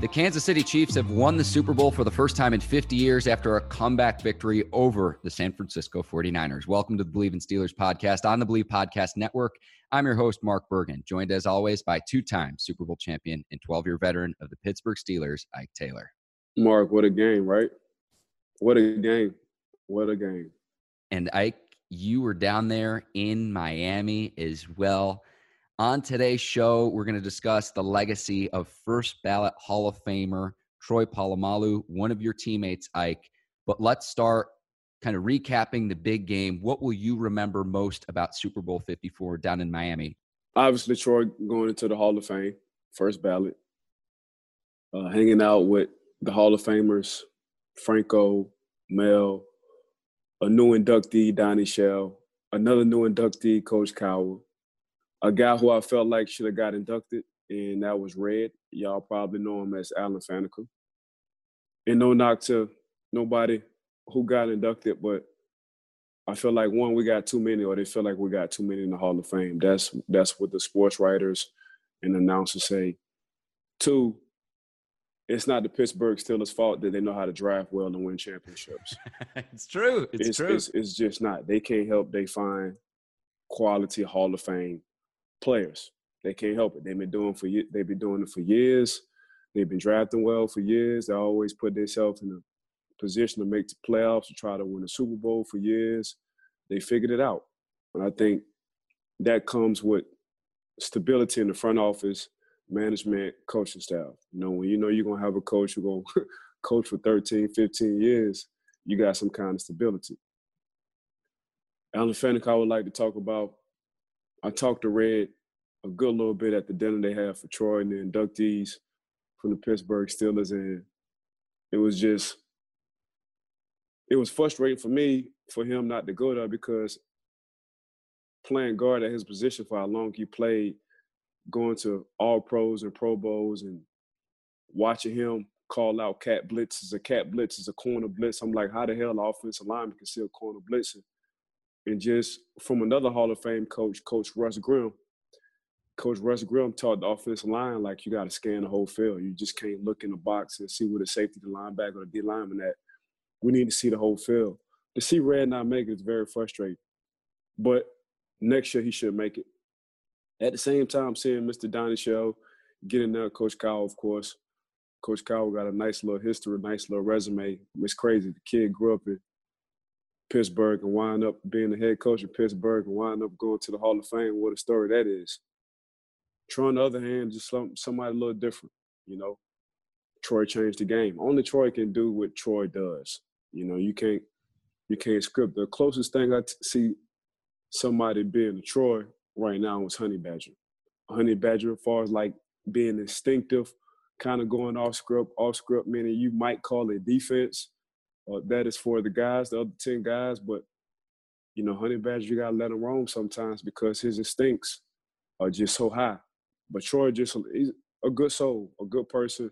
The Kansas City Chiefs have won the Super Bowl for the first time in 50 years after a comeback victory over the San Francisco 49ers. Welcome to the Believe in Steelers podcast on the Believe Podcast Network. I'm your host, Mark Bergen, joined as always by two time Super Bowl champion and 12 year veteran of the Pittsburgh Steelers, Ike Taylor. Mark, what a game, right? What a game. What a game. And Ike, you were down there in Miami as well. On today's show, we're going to discuss the legacy of first ballot Hall of Famer Troy Polamalu, one of your teammates, Ike. But let's start kind of recapping the big game. What will you remember most about Super Bowl 54 down in Miami? Obviously, Troy going into the Hall of Fame, first ballot, uh, hanging out with the Hall of Famers, Franco, Mel, a new inductee, Donnie Shell, another new inductee, Coach Cowher, a guy who I felt like should have got inducted, and that was Red. Y'all probably know him as Alan Faneca. And no knock to nobody who got inducted, but I feel like one, we got too many, or they feel like we got too many in the Hall of Fame. That's that's what the sports writers and announcers say. Two, it's not the Pittsburgh Steelers' fault that they know how to draft well and win championships. it's true. It's, it's true. It's, it's, just not. They can't help. They find quality Hall of Fame players. They can't help it. They've been doing for they've been doing it for years. They've been drafting well for years. They always put themselves in a position to make the playoffs to try to win a Super Bowl for years. They figured it out, and I think that comes with stability in the front office, management, coaching staff. You know, when you know you're gonna have a coach who's gonna coach for 13, 15 years, you got some kind of stability. Alan Faneca, I would like to talk about I talked to Red a good little bit at the dinner they had for Troy and the inductees from the Pittsburgh Steelers, and it was just it was frustrating for me for him not to go there because playing guard at his position for how long he played, going to all pros and pro bowls and watching him call out cat blitzes, a cat blitz is a corner blitz. I'm like, how the hell offensive lineman can see a corner blitzing? And just from another Hall of Fame coach, Coach Russ Grimm. Coach Russ Grimm taught the offensive line like you got to scan the whole field. You just can't look in the box and see where the safety, the linebacker, or the D lineman at. We need to see the whole field. To see Red not make it is very frustrating. But next year he should make it. At the same time, seeing Mr. Donnie Shell getting there, Coach Kyle, of course. Coach Kyle got a nice little history, nice little resume. It's crazy. The kid grew up in Pittsburgh and wind up being the head coach of Pittsburgh and wind up going to the Hall of Fame. What a story that is. Troy, on the other hand, just some, somebody a little different. You know, Troy changed the game. Only Troy can do what Troy does. You know, you can't you can't script. The closest thing I t- see somebody being a Troy right now was Honey Badger. Honey Badger, as far as like being instinctive, kind of going off script, off script, meaning you might call it defense, uh, that is for the guys, the other 10 guys. But, you know, Honey Badger, you got to let him roam sometimes because his instincts are just so high. But Troy just he's a good soul, a good person,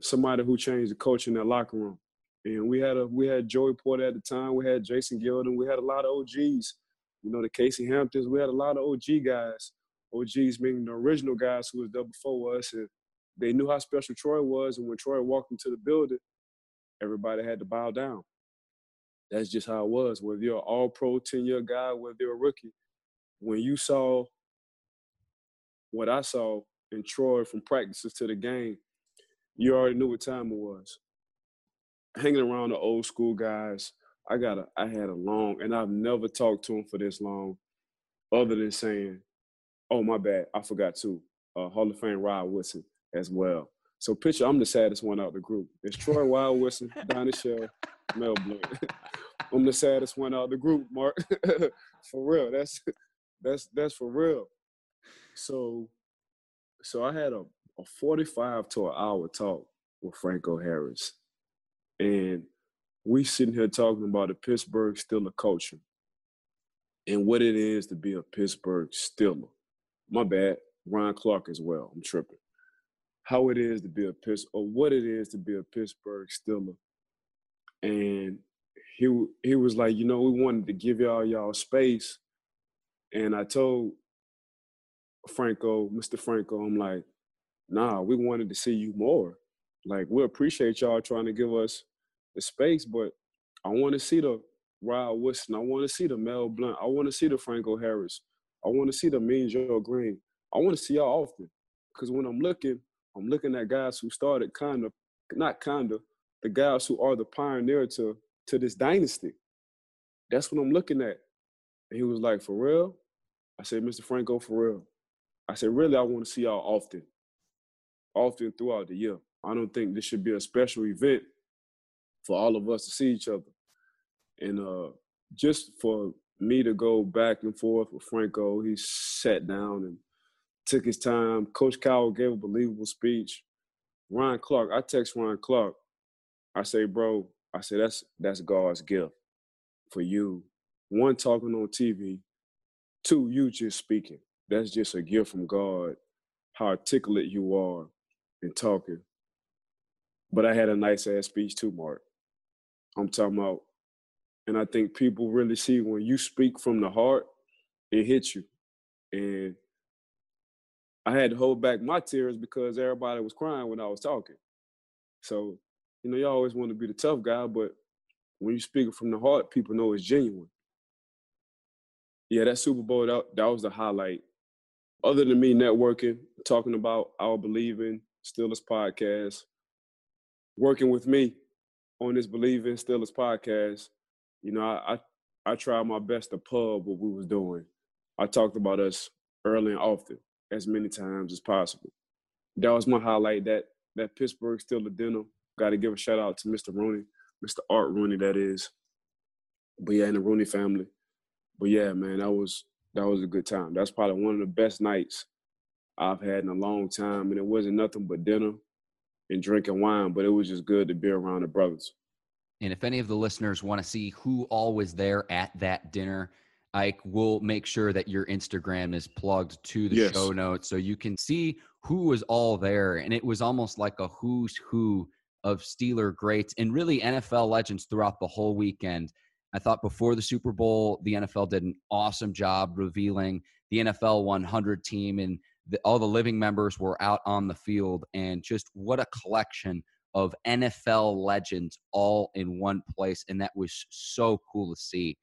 somebody who changed the culture in that locker room. And we had a we had Joey Porter at the time, we had Jason Gildon, we had a lot of OGs. You know, the Casey Hamptons, we had a lot of OG guys. OGs meaning the original guys who was there before us. And they knew how special Troy was. And when Troy walked into the building, everybody had to bow down. That's just how it was. Whether you're an all pro 10 year guy, whether you're a rookie, when you saw what I saw in Troy from practices to the game, you already knew what time it was. Hanging around the old school guys, I got a I had a long and I've never talked to him for this long, other than saying, Oh my bad, I forgot to. Uh, Hall of Fame Rod Woodson as well. So picture I'm the saddest one out of the group. It's Troy Wild Wilson, Donnie Shell, Mel Blount. I'm the saddest one out of the group, Mark. for real. That's that's that's for real. So so I had a, a 45 to an hour talk with Franco Harris. And we sitting here talking about the Pittsburgh Steeler culture and what it is to be a Pittsburgh Steeler. My bad, Ryan Clark as well. I'm tripping. How it is to be a Pitts or what it is to be a Pittsburgh Steeler. And he he was like, you know, we wanted to give y'all y'all space. And I told Franco, Mr. Franco, I'm like, nah, we wanted to see you more. Like, we appreciate y'all trying to give us the space, but I want to see the Rod Woodson. I want to see the Mel Blount. I want to see the Franco Harris. I want to see the Mean Joe Greene. I want to see y'all often. Because when I'm looking, I'm looking at guys who started kind of, not kind of, the guys who are the pioneer to, to this dynasty. That's what I'm looking at. And he was like, for real? I said, Mr. Franco, for real. I said, really, I want to see y'all often, often throughout the year. I don't think this should be a special event for all of us to see each other. And uh, just for me to go back and forth with Franco, he sat down and took his time. Coach Cowher gave a believable speech. Ryan Clark, I text Ryan Clark. I say, bro, I said that's that's God's gift for you. One talking on TV, two you just speaking. That's just a gift from God. How articulate you are in talking. But I had a nice ass speech too, Mark. I'm talking about, and I think people really see when you speak from the heart, it hits you. And I had to hold back my tears because everybody was crying when I was talking. So, you know, you always want to be the tough guy, but when you speak from the heart, people know it's genuine. Yeah, that Super Bowl, that, that was the highlight. Other than me networking, talking about our Believing Steelers podcast, working with me on this Believing Steelers podcast, you know, I, I I tried my best to pub what we was doing. I talked about us early and often, as many times as possible. That was my highlight. That that Pittsburgh Steelers dinner. Got to give a shout out to Mr. Rooney, Mr. Art Rooney, that is. But yeah, and the Rooney family. But yeah, man, that was that was a good time. That's probably one of the best nights I've had in a long time, and it wasn't nothing but dinner and drinking wine, but it was just good to be around the brothers. And if any of the listeners want to see who all was there at that dinner, Ike will make sure that your Instagram is plugged to the yes. show notes so you can see who was all there. And it was almost like a who's who of Steeler greats and really NFL legends throughout the whole weekend. I thought before the Super Bowl, the NFL did an awesome job revealing the NFL 100 team and the, all the living members were out on the field, and just what a collection of NFL legends all in one place. And that was so cool to see.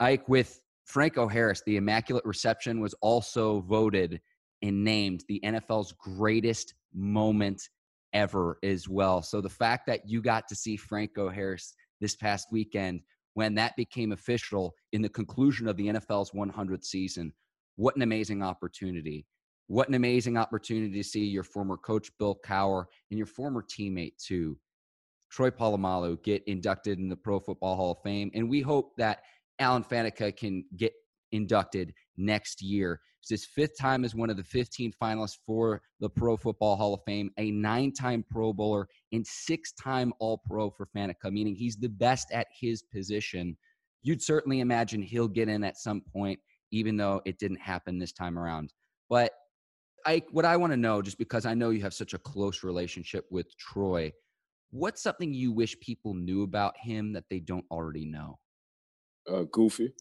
Ike, with Franco Harris, the Immaculate Reception was also voted and named the NFL's greatest moment ever as well. So the fact that you got to see Franco Harris this past weekend when that became official in the conclusion of the NFL's 100th season, what an amazing opportunity. What an amazing opportunity to see your former coach, Bill Cowher, and your former teammate, too, Troy Polamalu, get inducted in the Pro Football Hall of Fame. And we hope that Alan Faneca can get inducted next year. It's his fifth time as one of the 15 finalists for the Pro Football Hall of Fame, a nine time Pro Bowler, and six time All Pro for Faneca, meaning he's the best at his position. You'd certainly imagine he'll get in at some point, even though it didn't happen this time around. But I, what I want to know, just because I know you have such a close relationship with Troy, what's something you wish people knew about him that they don't already know? Uh, goofy,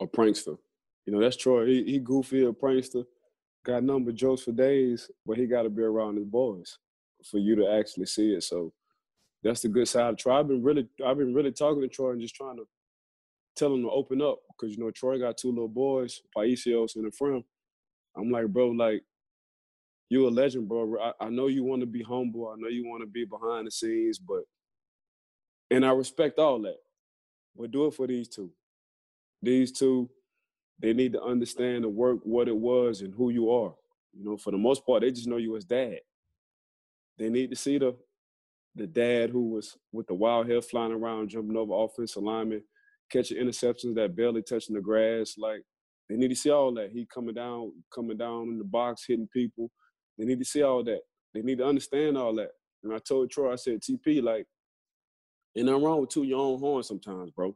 a prankster. You know, that's Troy. He, he goofy, a prankster. Got number jokes for days, but he got to be around his boys for you to actually see it. So that's the good side of Troy. I've been really, I've been really talking to Troy and just trying to tell him to open up because you know Troy got two little boys, Paisios and Ephraim. I'm like, bro, like you a legend, bro. I, I know you want to be humble. I know you want to be behind the scenes, but and I respect all that. But do it for these two. These two, they need to understand the work, what it was, and who you are. You know, for the most part, they just know you as dad. They need to see the the dad who was with the wild hair flying around, jumping over offensive linemen, catching interceptions that barely touching the grass. Like they need to see all that. He coming down, coming down in the box, hitting people, They need to see all that. They need to understand all that. And I told Troy, I said, TP, like, ain't nothing wrong with two your own horn sometimes, bro.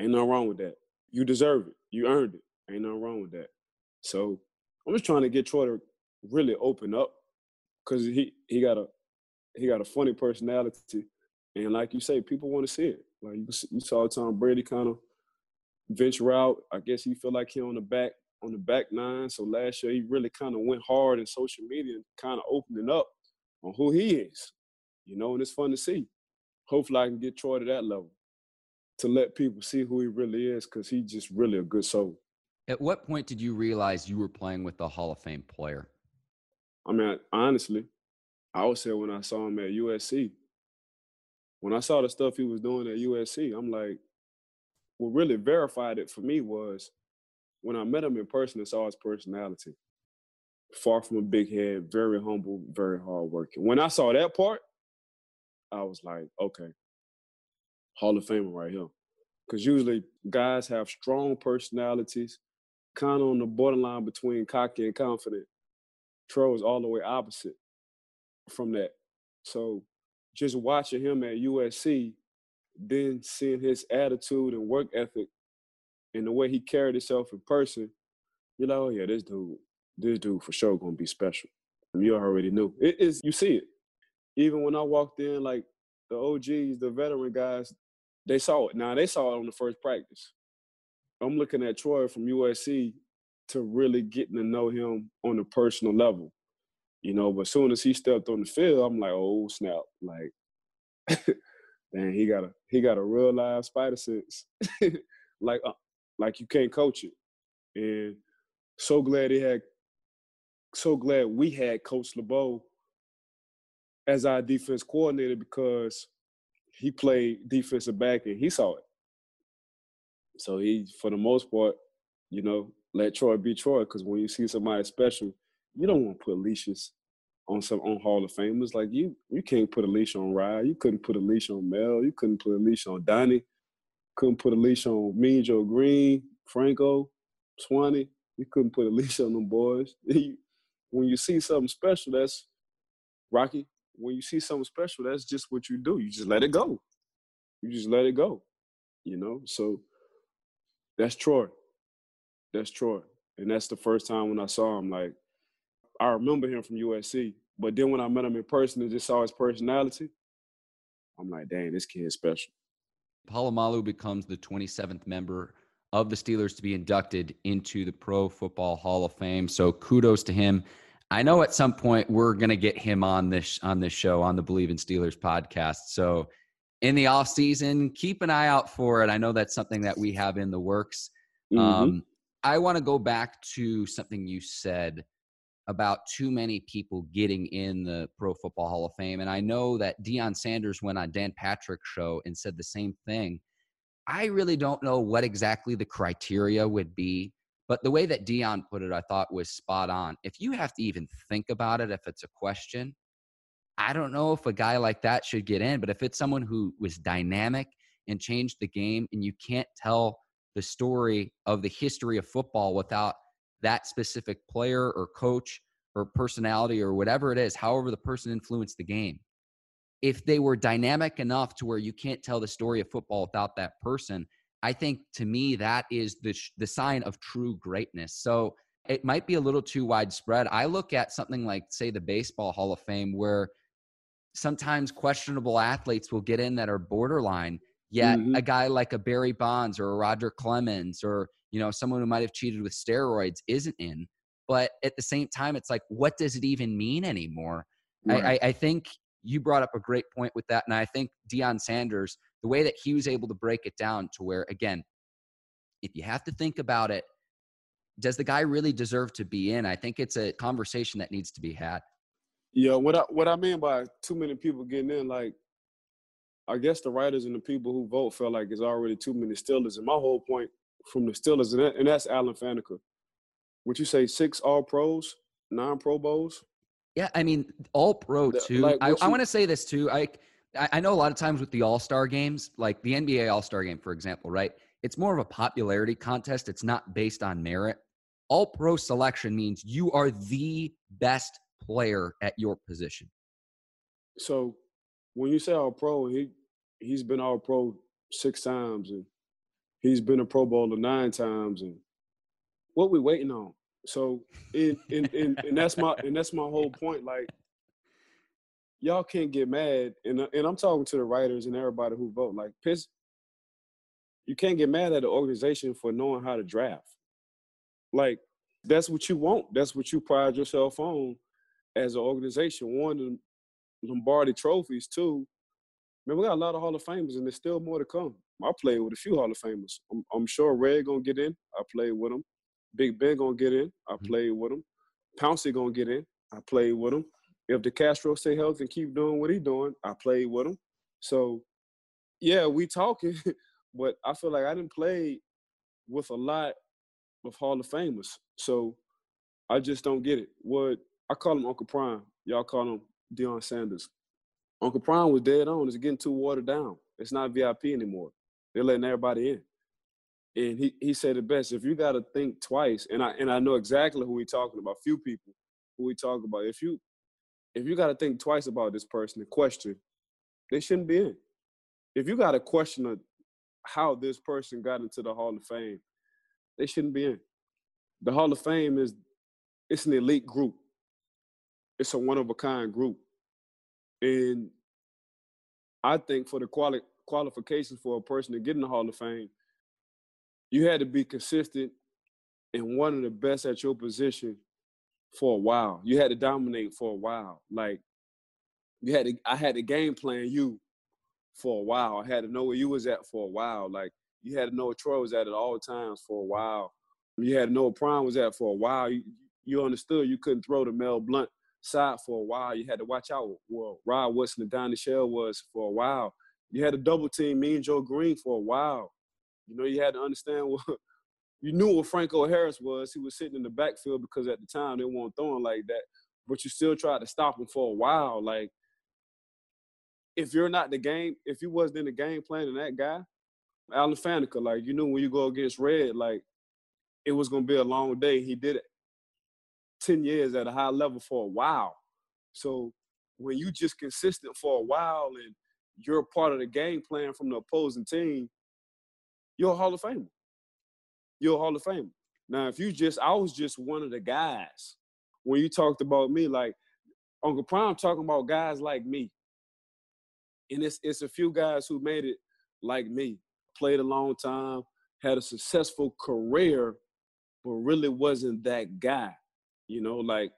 Ain't nothing wrong with that. You deserve it. You earned it. Ain't nothing wrong with that. So I'm just trying to get Troy to really open up because he he got a he got a funny personality, and like you say, people want to see it. Like you, you saw Tom Brady kind of venture out. I guess he feel like he on the back on the back nine. So last year he really kind of went hard in social media and kind of opening up on who he is. You know, and it's fun to see. Hopefully I can get Troy to that level to let people see who he really is because he's just really a good soul. At what point did you realize you were playing with a Hall of Fame player? I mean, honestly, I would say when I saw him at USC. When I saw the stuff he was doing at USC, I'm like, what really verified it for me was when I met him in person and saw his personality. Far from a big head, very humble, very hardworking. When I saw that part, I was like, okay, Hall of Famer right here. Because usually guys have strong personalities, kind of on the borderline between cocky and confident. Troy was all the way opposite from that. So just watching him at USC, then seeing his attitude and work ethic and the way he carried himself in person, you're like, oh yeah, this dude, this dude for sure gonna be special. You already knew. It is you see it. Even when I walked in, like the OGs, the veteran guys, they saw it. Now they saw it on the first practice. I'm looking at Troy from USC to really getting to know him on a personal level. You know, but as soon as he stepped on the field, I'm like, oh snap. Like man, he got a he got a real live spider sense. like uh, like you can't coach it. And so glad he had so glad we had Coach LeBeau as our defense coordinator because he played defensive back and he saw it. So he, for the most part, you know, let Troy be Troy. Because when you see somebody special, you don't want to put leashes on some on Hall of Famers. Like you, you can't put a leash on Ryan. You couldn't put a leash on Mel. You couldn't put a leash on Donnie. Couldn't put a leash on me, Joe Greene, Franco, Swanee. You couldn't put a leash on them boys. when you see something special, that's Rocky when you see something special, that's just what you do. You just let it go. You just let it go. You know? So that's Troy. That's Troy. And that's the first time when I saw him, like, I remember him from USC. But then when I met him in person and just saw his personality, I'm like, dang, this kid's special. Polamalu becomes the 27th member of the Steelers to be inducted into the Pro Football Hall of Fame. So kudos to him. I know at some point we're going to get him on this on this show on the Believe in Steelers podcast. So in the off season, keep an eye out for it. I know that's something that we have in the works. Mm-hmm. Um, I want to go back to something you said about too many people getting in the Pro Football Hall of Fame, and I know that Deion Sanders went on Dan Patrick's show and said the same thing. I really don't know what exactly the criteria would be but the way that Deion put it, I thought was spot on. If you have to even think about it, if it's a question, I don't know if a guy like that should get in. But if it's someone who was dynamic and changed the game, and you can't tell the story of the history of football without that specific player or coach or personality or whatever it is, however the person influenced the game. If they were dynamic enough to where you can't tell the story of football without that person, I think to me that is the the sign of true greatness. So it might be a little too widespread. I look at something like say the baseball Hall of Fame where sometimes questionable athletes will get in that are borderline yet mm-hmm. a guy like a Barry Bonds or a Roger Clemens or you know someone who might have cheated with steroids isn't in but at the same time it's like what does it even mean anymore right. I, I, I think you brought up a great point with that and I think Deion Sanders the way that he was able to break it down to where, again, if you have to think about it, does the guy really deserve to be in? I think it's a conversation that needs to be had. Yeah, what I what I mean by too many people getting in, like I guess the writers and the people who vote felt like it's already too many Steelers. And my whole point from the Steelers, and, that, and that's Alan Faneca. Would you say six All Pros, nine Pro Bowls? Yeah, I mean All Pro too. Like, I, I want to say this too. I I know a lot of times with the All Star games, like the NBA All Star game, for example, right? It's more of a popularity contest. It's not based on merit. All pro selection means you are the best player at your position? So when you say all pro, he he's been all pro six times and he's been a Pro Bowler nine times and what we waiting on? So and, and, and that's my and that's my whole point. Like y'all can't get mad, and and I'm talking to the writers and everybody who vote. Like piss, you can't get mad at the organization for knowing how to draft. Like that's what you want. That's what you pride yourself on as an organization. One, the Lombardi trophies. Two, man, we got a lot of Hall of Famers, and there's still more to come. I played with a few Hall of Famers. I'm, I'm sure Red gonna get in. I played with him. Big Ben gonna get in. I mm-hmm. played with him. Pouncey gonna get in. I played with him. If DeCastro stay healthy and keep doing what he's doing, I played with him. So, yeah, we talking, but I feel like I didn't play with a lot of Hall of Famers. So, I just don't get it. What I call him Uncle Prime. Y'all call him Deion Sanders. Uncle Prime was dead on. It's getting too watered down. It's not VIP anymore. They're letting everybody in. And he, he said it best. If you got to think twice, and I and I know exactly who we talking about. Few people who we talk about. If you if you got to think twice about this person and question, they shouldn't be in. If you got to question how this person got into the Hall of Fame, they shouldn't be in. The Hall of Fame is it's an elite group. It's a one of a kind group, and I think for the quali- qualifications for a person to get in the Hall of Fame, you had to be consistent and one of the best at your position for a while. You had to dominate for a while. Like you had to I had to game plan you for a while. I had to know where you was at for a while. Like you had to know where Troy was at at all times for a while. You had to know where Prime was at for a while. You, you understood you couldn't throw the Mel Blount side for a while. You had to watch out where Rod Woodson and Donnie Shell was for a while. You had to double team me and Joe Greene for a while. You know, you had to understand what you knew what Franco Harris was. He was sitting in the backfield because at the time they weren't throwing like that. But you still tried to stop him for a while. Like, if you're not the game, if you wasn't in the game planning that guy, Alan Faneca, like you knew when you go against Red, like it was gonna be a long day. He did it 10 years at a high level for a while. So when you just consistent for a while and you're part of the game plan from the opposing team, you're a Hall of Famer you're a Hall of Famer. Now, if you just, I was just one of the guys when you talked about me, like Uncle Prime talking about guys like me. And it's it's a few guys who made it like me, played a long time, had a successful career, but really wasn't that guy. You know, like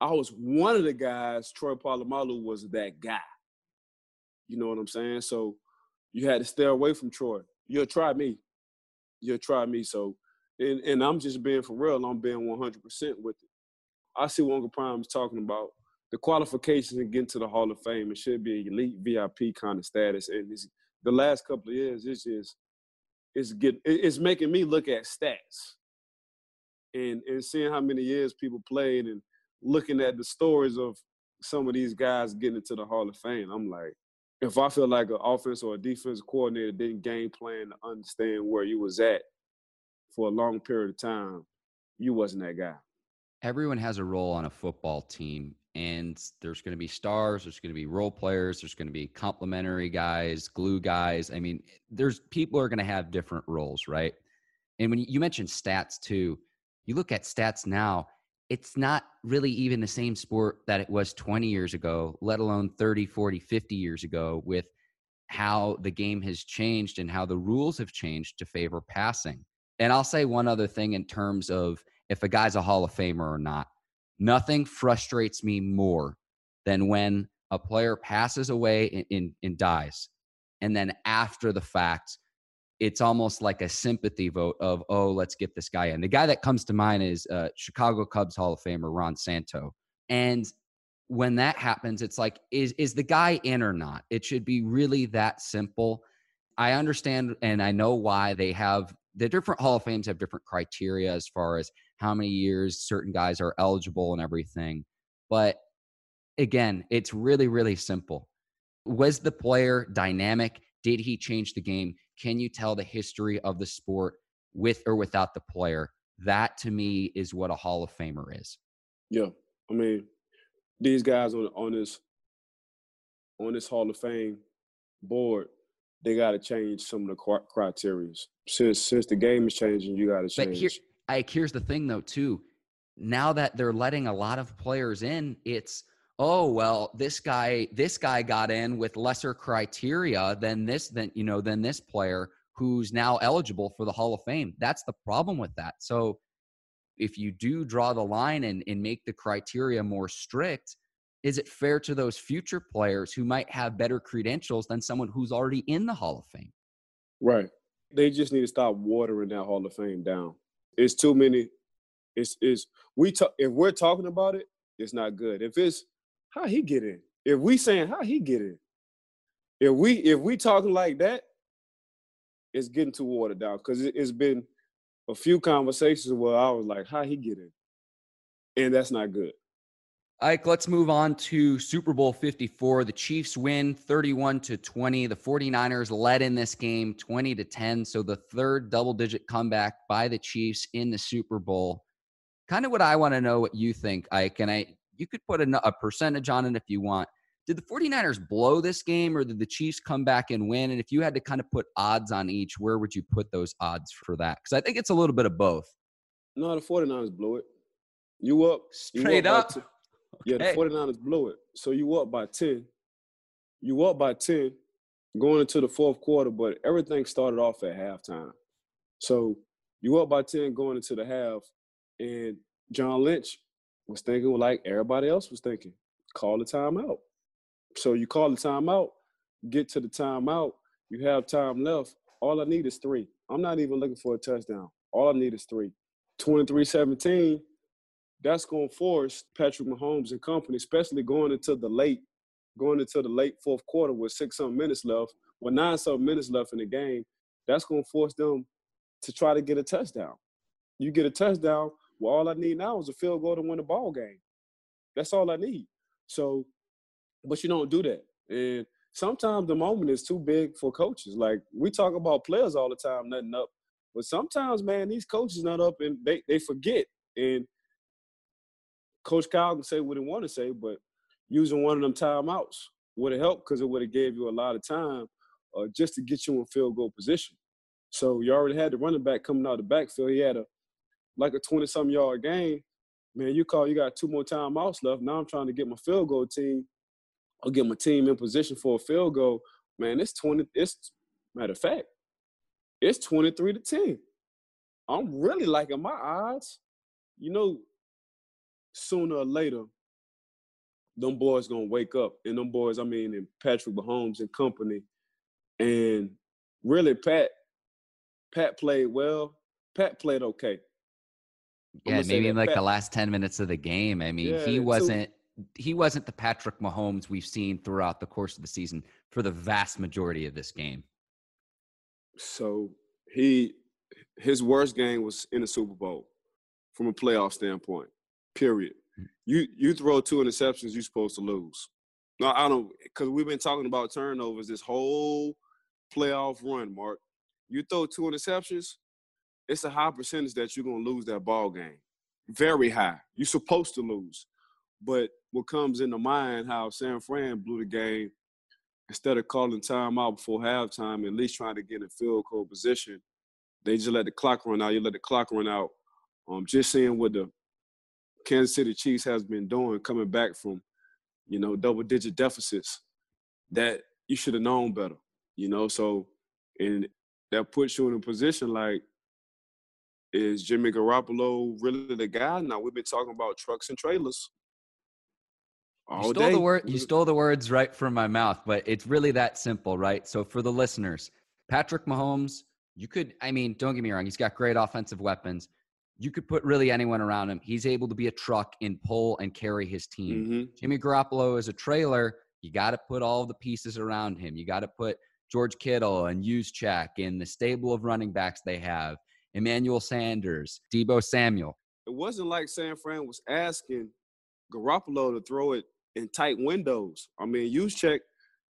I was one of the guys, Troy Polamalu was that guy. You know what I'm saying? So you had to stay away from Troy. You'll try me you'll try me. So, and, and I'm just being for real. I'm being 100% with it. I see Uncle Prime is talking about. The qualifications and getting to the Hall of Fame, it should be an elite VIP kind of status. And the last couple of years, it's just, it's getting it's making me look at stats and and seeing how many years people played and looking at the stories of some of these guys getting into the Hall of Fame. I'm like, if I feel like an offense or a defense coordinator didn't game plan to understand where you was at for a long period of time, you wasn't that guy. Everyone has a role on a football team, and there's going to be stars, there's going to be role players, there's going to be complementary guys, glue guys. I mean, there's people are going to have different roles, right? And when you mentioned stats too, you look at stats now, it's not really even the same sport that it was 20 years ago, let alone 30, 40, 50 years ago, with how the game has changed and how the rules have changed to favor passing. And I'll say one other thing in terms of if a guy's a Hall of Famer or not. Nothing frustrates me more than when a player passes away and, dies. And then after the fact, it's almost like a sympathy vote of oh let's get this guy in. The guy that comes to mind is uh, chicago cubs hall of famer ron santo. And when that happens it's like is is the guy in or not? It should be really that simple. I understand and i know why they have the different hall of fames have different criteria as far as how many years certain guys are eligible and everything. But again it's really really simple. Was the player dynamic did he change the game can you tell the history of the sport with or without the player? That to me is what a Hall of Famer is. Yeah, I mean, these guys on on this on this Hall of Fame board, they got to change some of the criteria. Since since the game is changing, you got to change. But here, I, here's the thing, though, too. Now that they're letting a lot of players in, it's oh well, this guy this guy got in with lesser criteria than this than you know than this player who's now eligible for the Hall of Fame. That's the problem with that. So if you do draw the line and, and make the criteria more strict, is it fair to those future players who might have better credentials than someone who's already in the Hall of Fame? Right. They just need to stop watering that Hall of Fame down. It's too many. It's is we talk if we're talking about it, it's not good. If it's how he get in, if we saying how he get in, if we if we talking like that, it's getting too watered down because it, it's been a few conversations where I was like, how he get in, and that's not good. Ike, let's move on to Super Bowl 54. The Chiefs win 31 to 20. The 49ers led in this game 20 to 10. So the third double digit comeback by the Chiefs in the Super Bowl. Kind of what I want to know what you think, Ike. And I you could put a, a percentage on it if you want. Did the 49ers blow this game or did the Chiefs come back and win? And if you had to kind of put odds on each, where would you put those odds for that? Because I think it's a little bit of both. No, the 49ers blew it. You up. Straight you up. up. Yeah, the 49ers blew it. So you up by 10. You up by 10 going into the fourth quarter, but everything started off at halftime. So you up by 10 going into the half, and John Lynch was thinking like everybody else was thinking, call the timeout. So you call the timeout, get to the timeout, you have time left. All I need is three. I'm not even looking for a touchdown. All I need is three. 23 17, that's going to force Patrick Mahomes and company, especially going into the late, going into the late fourth quarter with six some minutes left, with nine some minutes left in the game. That's going to force them to try to get a touchdown. You get a touchdown. Well, all I need now is a field goal to win the ball game. That's all I need. So, but you don't do that. And sometimes the moment is too big for coaches. Like we talk about players all the time, nothing up. But sometimes, man, these coaches not up and they, they forget. And Coach Kyle can say what he want to say, but using one of them timeouts would have helped because it would have gave you a lot of time uh, just to get you in field goal position. So you already had the running back coming out of the backfield. He had a like a 20 some yard game. Man, you call you got two more timeouts left. Now I'm trying to get my field goal team or get my team in position for a field goal. Man, it's 20, it's matter of fact, it's 23 to 10. I'm really liking my odds. You know, sooner or later, them boys gonna wake up. And them boys, I mean, and Patrick Mahomes and company. And really, Pat, Pat played well. Pat played okay. Yeah, maybe in like the last 10 minutes of the game. I mean, yeah, he wasn't so, he wasn't the Patrick Mahomes we've seen throughout the course of the season for the vast majority of this game. So he his worst game was in the Super Bowl from a playoff standpoint. Period. Mm. You you throw two interceptions, you're supposed to lose. No, I don't because we've been talking about turnovers this whole playoff run, Mark. You throw two interceptions, it's a high percentage that you're gonna lose that ball game. Very high. You're supposed to lose. But what comes into mind how San Fran blew the game, instead of calling timeout before halftime, at least trying to get in a field goal position, they just let the clock run out. You let the clock run out. Um, just seeing what the Kansas City Chiefs has been doing coming back from, you know, double digit deficits that you should have known better, you know. So and that puts you in a position like, is Jimmy Garoppolo really the guy? Now we've been talking about trucks and trailers. you stole day. the word you stole the words right from my mouth, but it's really that simple, right? So for the listeners, Patrick Mahomes, you could I mean, don't get me wrong, he's got great offensive weapons you could put really anyone around him. He's able to be a truck and pull and carry his team. Mm-hmm. Jimmy Garoppolo is a trailer. You got to put all the pieces around him. You got to put George Kittle and Juszczyk in the stable of running backs they have. Emmanuel Sanders, Deebo Samuel. It wasn't like San Fran was asking Garoppolo to throw it in tight windows. I mean, Juszczyk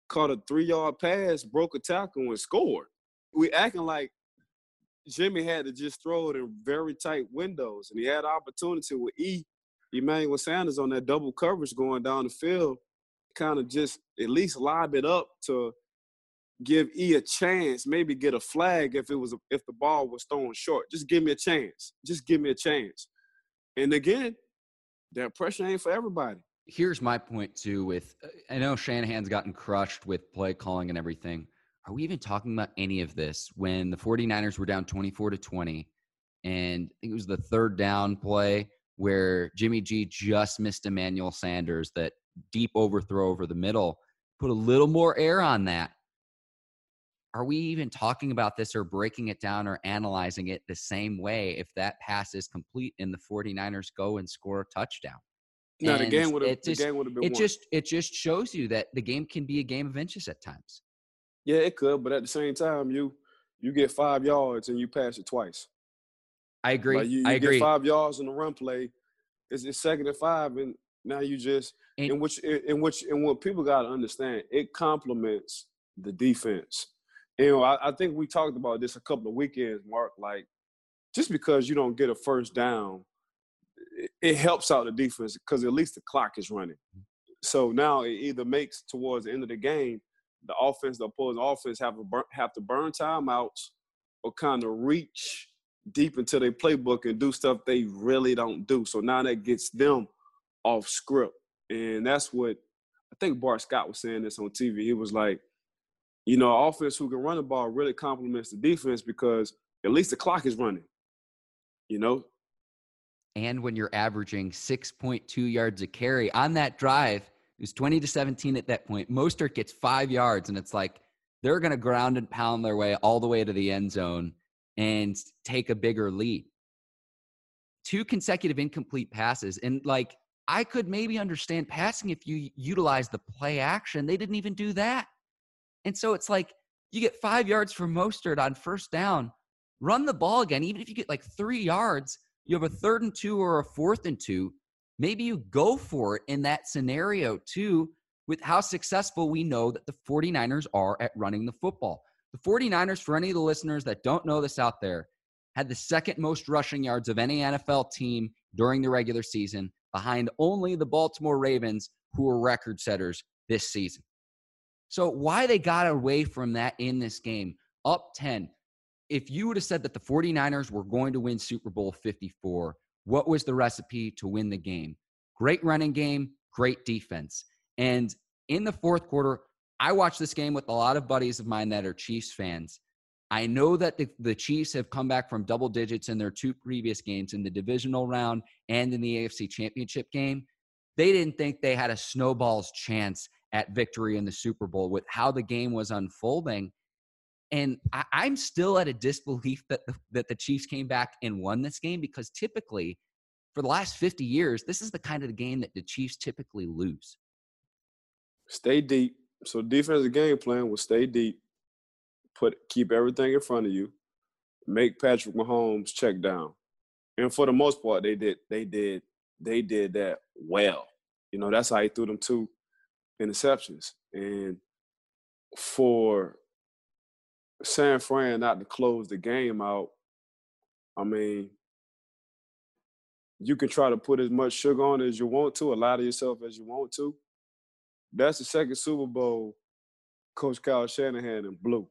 caught a three-yard pass, broke a tackle, and scored. We acting like Jimmy had to just throw it in very tight windows, and he had opportunity with E Emmanuel Sanders on that double coverage going down the field, kind of just at least lob it up to give E a chance, maybe get a flag if it was if the ball was thrown short. Just give me a chance. Just give me a chance. And again, that pressure ain't for everybody. Here's my point too. With I know Shanahan's gotten crushed with play calling and everything. Are we even talking about any of this when the 49ers were down 24 to 20? And I think it was the third down play where Jimmy G just missed Emmanuel Sanders, that deep overthrow over the middle. Put a little more air on that are we even talking about this or breaking it down or analyzing it the same way if that pass is complete and the 49ers go and score a touchdown? No, the game would have. The game would have been. It won. just it just shows you that the game can be a game of inches at times. Yeah, it could, but at the same time, you you get five yards and you pass it twice. I agree. Like you, you I get agree. five yards in the run play. It's, it's second and five, and now you just And- in which in which and what people got to understand, it complements the defense. You know, I, I think we talked about this a couple of weekends, Mark. Like, just because you don't get a first down, it, it helps out the defense because at least the clock is running. Mm. So now it either makes towards the end of the game, the offense, the opposing offense, have to burn, have to burn timeouts or kind of reach deep into their playbook and do stuff they really don't do. So now that gets them off script, and that's what I think Bart Scott was saying this on TV. He was like, you know, offense who can run the ball really complements the defense because at least the clock is running. You know, and when you're averaging 6.2 yards a carry on that drive, it was 20 to 17 at that point. Mostert gets five yards, and it's like they're going to ground and pound their way all the way to the end zone and take a bigger lead. Two consecutive incomplete passes. And like, I could maybe understand passing if you utilize the play action. They didn't even do that. And so it's like you get five yards from Mostert on first down, run the ball again. Even if you get like three yards, you have a third and two or a fourth and two. Maybe you go for it in that scenario too, with how successful we know that the 49ers are at running the football. The 49ers, for any of the listeners that don't know this out there, had the second most rushing yards of any NFL team during the regular season, behind only the Baltimore Ravens, who were record setters this season. So, why they got away from that in this game, up 10. If you would have said that the 49ers were going to win Super Bowl 54, what was the recipe to win the game? Great running game, great defense. And in the fourth quarter, I watched this game with a lot of buddies of mine that are Chiefs fans. I know that the, the Chiefs have come back from double digits in their two previous games in the divisional round and in the AFC championship game. They didn't think they had a snowball's chance at victory in the Super Bowl with how the game was unfolding. And I, I'm still at a disbelief that the, that the Chiefs came back and won this game because typically, for the last 50 years, this is the kind of the game that the Chiefs typically lose. stay deep. So defensive game plan was stay deep, put keep everything in front of you, make Patrick Mahomes check down. And for the most part, they did they did they did that well. You know, that's how he threw them two interceptions. And for San Fran not to close the game out, I mean, you can try to put as much sugar on as you want to, a lot of yourself as you want to. That's the second Super Bowl Coach Kyle Shanahan and blew.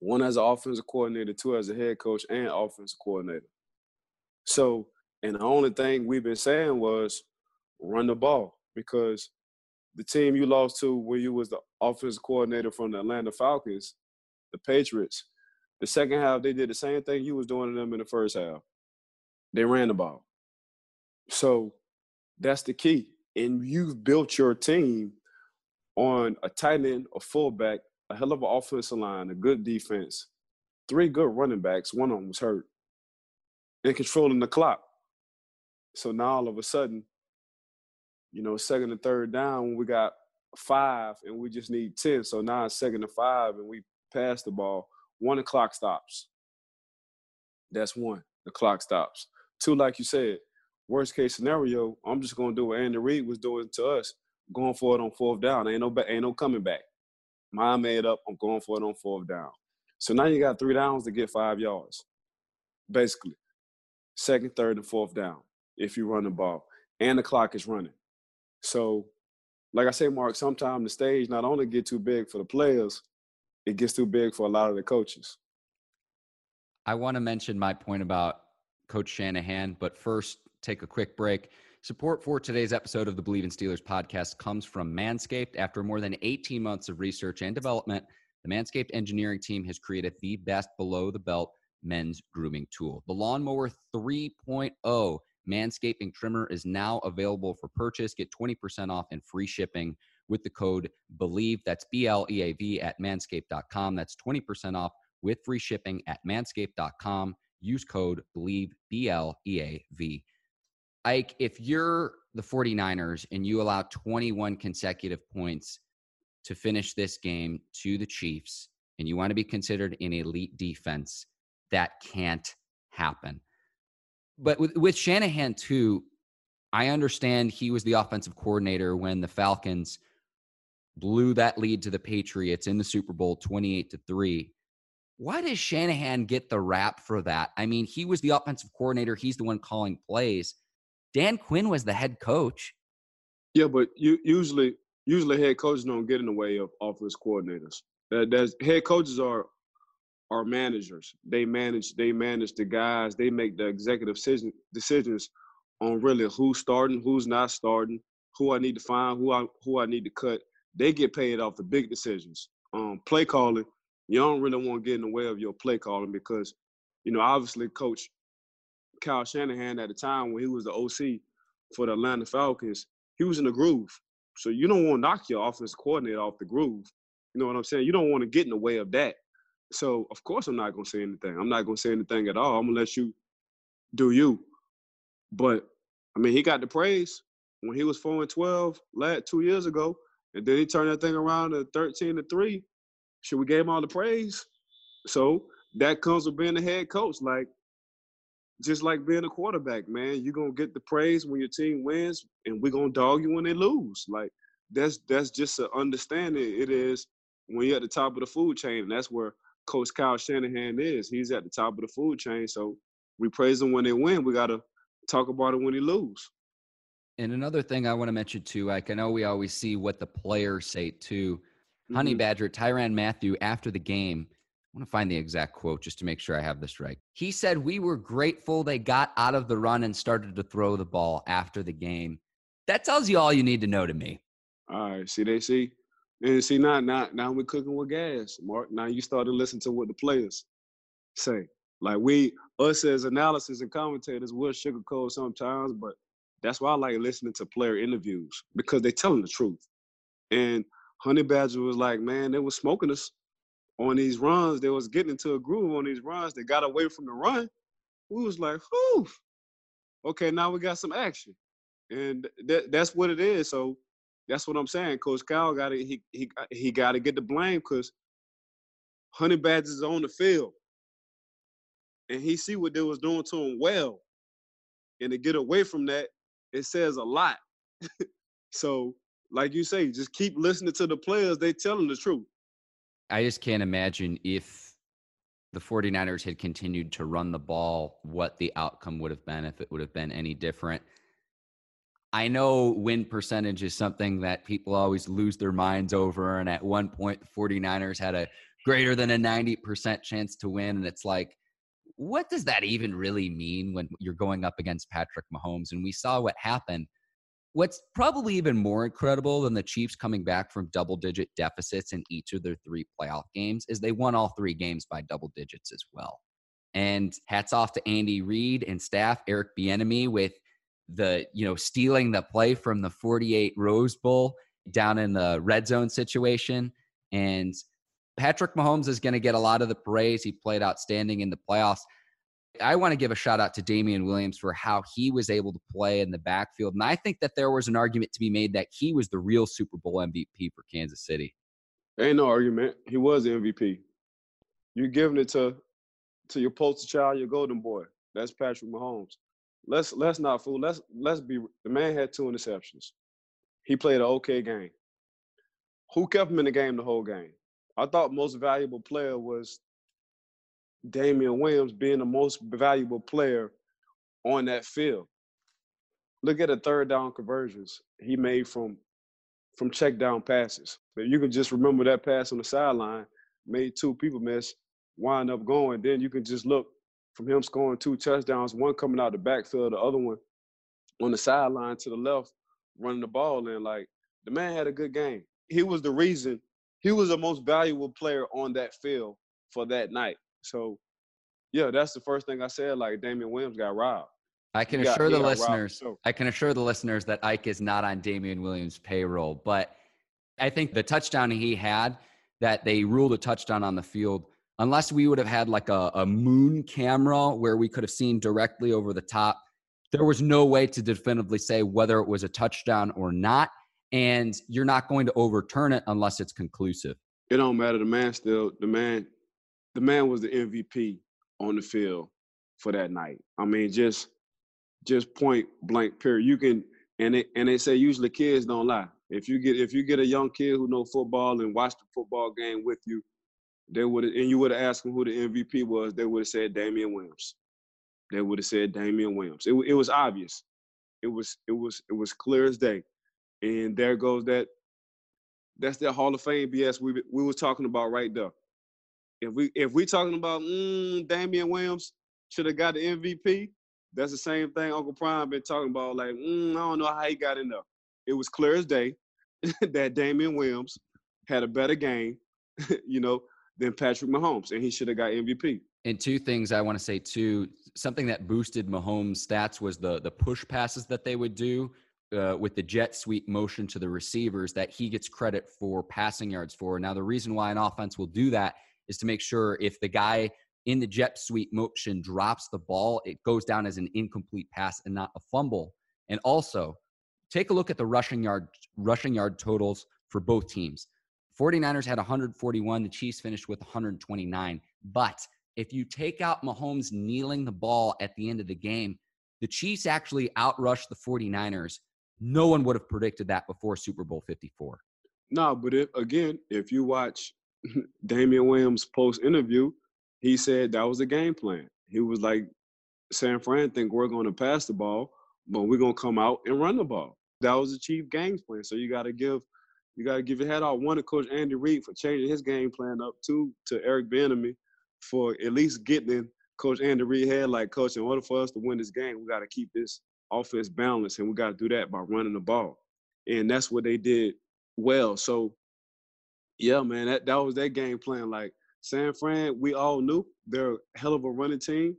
One as an offensive coordinator, two as a head coach and offensive coordinator. So, and the only thing we've been saying was run the ball because the team you lost to when you was the offensive coordinator from the Atlanta Falcons, the Patriots, the second half they did the same thing you was doing to them in the first half. They ran the ball. So that's the key. And you've built your team on a tight end, a fullback, a hell of an offensive line, a good defense, three good running backs. One of them was hurt, and controlling the clock. So now all of a sudden, you know, second and third down, when we got five and we just need 10. So now it's second and five and we pass the ball. One, the clock stops. That's one. The clock stops. Two, like you said, worst case scenario, I'm just gonna do what Andy Reid was doing to us, going for it on fourth down. Ain't no ain't no coming back. Mine made up. I'm going for it on fourth down. So now you got three downs to get five yards, basically. Second, third, and fourth down. if you run the ball, and the clock is running. So, like I say, Mark, sometimes the stage not only get too big for the players, it gets too big for a lot of the coaches. I want to mention my point about Coach Shanahan, but first, take a quick break. Support for today's episode of the Bleav in Steelers podcast comes from Manscaped. After more than 18 months of research and development, the Manscaped engineering team has created the best below the belt men's grooming tool. The Lawnmower 3.0 Manscaping trimmer is now available for purchase. Get 20% off and free shipping with the code BLEAV. That's B L E A V at manscaped.com. That's 20% off with free shipping at manscaped.com. Use code BLEAV, B L E A V. Ike, if you're the 49ers and you allow 21 consecutive points to finish this game to the Chiefs and you want to be considered an elite defense, that can't happen. But with, with Shanahan, too, I understand he was the offensive coordinator when the Falcons blew that lead to the Patriots in the Super Bowl 28 to 3. Why does Shanahan get the rap for that? I mean, he was the offensive coordinator, he's the one calling plays. Dan Quinn was the head coach. Yeah, but you usually usually head coaches don't get in the way of offense coordinators. That head coaches are are managers. They manage they manage the guys. They make the executive decision, decisions on really who's starting, who's not starting, who I need to find, who I who I need to cut. They get paid off the big decisions. Um, play calling, you don't really want to get in the way of your play calling because, you know, obviously Coach Kyle Shanahan at the time when he was the OC for the Atlanta Falcons, he was in the groove. So you don't want to knock your offense coordinator off the groove. You know what I'm saying? You don't want to get in the way of that. So of course I'm not gonna say anything. I'm not gonna say anything at all. I'm gonna let you do you. But I mean, he got the praise when he was four and twelve last two years ago, and then he turned that thing around to thirteen to three. Should we give him all the praise? So that comes with being a head coach. Like just like being a quarterback, man, you're gonna get the praise when your team wins, and we're gonna dog you when they lose. Like that's that's just an understanding. It is when you're at the top of the food chain, and that's where Coach Kyle Shanahan is. He's at the top of the food chain. So we praise him when they win. We got to talk about it when he lose. And another thing I want to mention too, like I know we always see what the players say too. Mm-hmm. Honey Badger, Tyrann Mathieu after the game, I want to find the exact quote just to make sure I have this right. He said, We were grateful they got out of the run and started to throw the ball after the game. That tells you all you need to know to me. All right. See, they see and see now, now, now we're cooking with gas, Mark. Now you start to listen to what the players say. Like we, us as analysis and commentators, we'll sugarcoat sometimes, but that's why I like listening to player interviews because they're telling the truth. And Honey Badger was like, man, they was smoking us on these runs. They was getting into a groove on these runs. They got away from the run. We was like, whew. Okay, now we got some action. And that, that's what it is. So that's what I'm saying. Coach Cal got to he he he got to get the blame because Honey is on the field, and he see what they was doing to him well, and to get away from that, it says a lot. so, like you say, just keep listening to the players. They telling the truth. I just can't imagine if the 49ers had continued to run the ball, what the outcome would have been if it would have been any different. I know win percentage is something that people always lose their minds over. And at one point, the 49ers had a greater than a 90% chance to win. And it's like, what does that even really mean when you're going up against Patrick Mahomes? And we saw what happened. What's probably even more incredible than the Chiefs coming back from double digit deficits in each of their three playoff games is they won all three games by double digits as well. And hats off to Andy Reid and staff, Eric Bieniemy, with the you know stealing the play from the 48 Rose Bowl down in the red zone situation and Patrick Mahomes is going to get a lot of the praise. He played outstanding in the playoffs. I want to give a shout out to Damien Williams for how he was able to play in the backfield. And I think that there was an argument to be made that he was the real Super Bowl MVP for Kansas City. Ain't no argument. He was the MVP. You're giving it to to your poster child, your golden boy. That's Patrick Mahomes let's let's not fool. Let's let's be. The man had two interceptions. He played an okay game. Who kept him in the game the whole game? I thought most valuable player was Damien Williams being the most valuable player on that field. look at the third down conversions he made from from check down passes. If you can just remember that pass on the sideline, made two people miss, wind up going, then you can just look from him scoring two touchdowns, one coming out the backfield, the other one on the sideline to the left, running the ball in. Like the man had a good game. He was the reason. He was the most valuable player on that field for that night. So, yeah, that's the first thing I said. Like Damien Williams got robbed. I can got, assure the listeners. I can assure the listeners that Ike is not on Damien Williams' payroll, but I think the touchdown he had that they ruled a touchdown on the field, unless we would have had like a, a moon camera where we could have seen directly over the top, there was no way to definitively say whether it was a touchdown or not. And you're not going to overturn it unless it's conclusive. It don't matter. The man still, the man, the man was the MVP on the field for that night. I mean, just just point blank period. You can and it and they say usually kids don't lie. If you get if you get a young kid who know football and watch the football game with you, they would have, and you would have asked them who the MVP was, they would have said Damien Williams. They would have said Damien Williams. It, it was obvious. It was it was it was clear as day. And there goes that that's that Hall of Fame BS we we was talking about right there. If we if we talking about mm, Damien Williams should have got the MVP, that's the same thing Uncle Prime been talking about. Like, mm, I don't know how he got in there. It was clear as day that Damien Williams had a better game, you know, than Patrick Mahomes, and he should have got MVP. And two things I want to say too. Something that boosted Mahomes' stats was the the push passes that they would do uh, with the jet sweep motion to the receivers that he gets credit for passing yards for. Now, the reason why an offense will do that is to make sure if the guy in the jet sweep motion drops the ball, it goes down as an incomplete pass and not a fumble. And also, take a look at the rushing yard rushing yard totals for both teams. 49ers had 141, the Chiefs finished with 129. But if you take out Mahomes kneeling the ball at the end of the game, the Chiefs actually outrushed the 49ers. No one would have predicted that before Super Bowl 54. No, but if, again, if you watch Damien Williams' post interview, he said that was the game plan. He was like, San Fran think we're going to pass the ball, but we're going to come out and run the ball. That was the chief game plan. So you got to give you got to give your head out one to Coach Andy Reid for changing his game plan up, two to Eric Bieniemy for at least getting Coach Andy Reid head like Coach. In order for us to win this game, we got to keep this offense balanced, and we got to do that by running the ball, and that's what they did well. So, yeah, man, that that was their game plan. Like San Fran, we all knew they're a hell of a running team.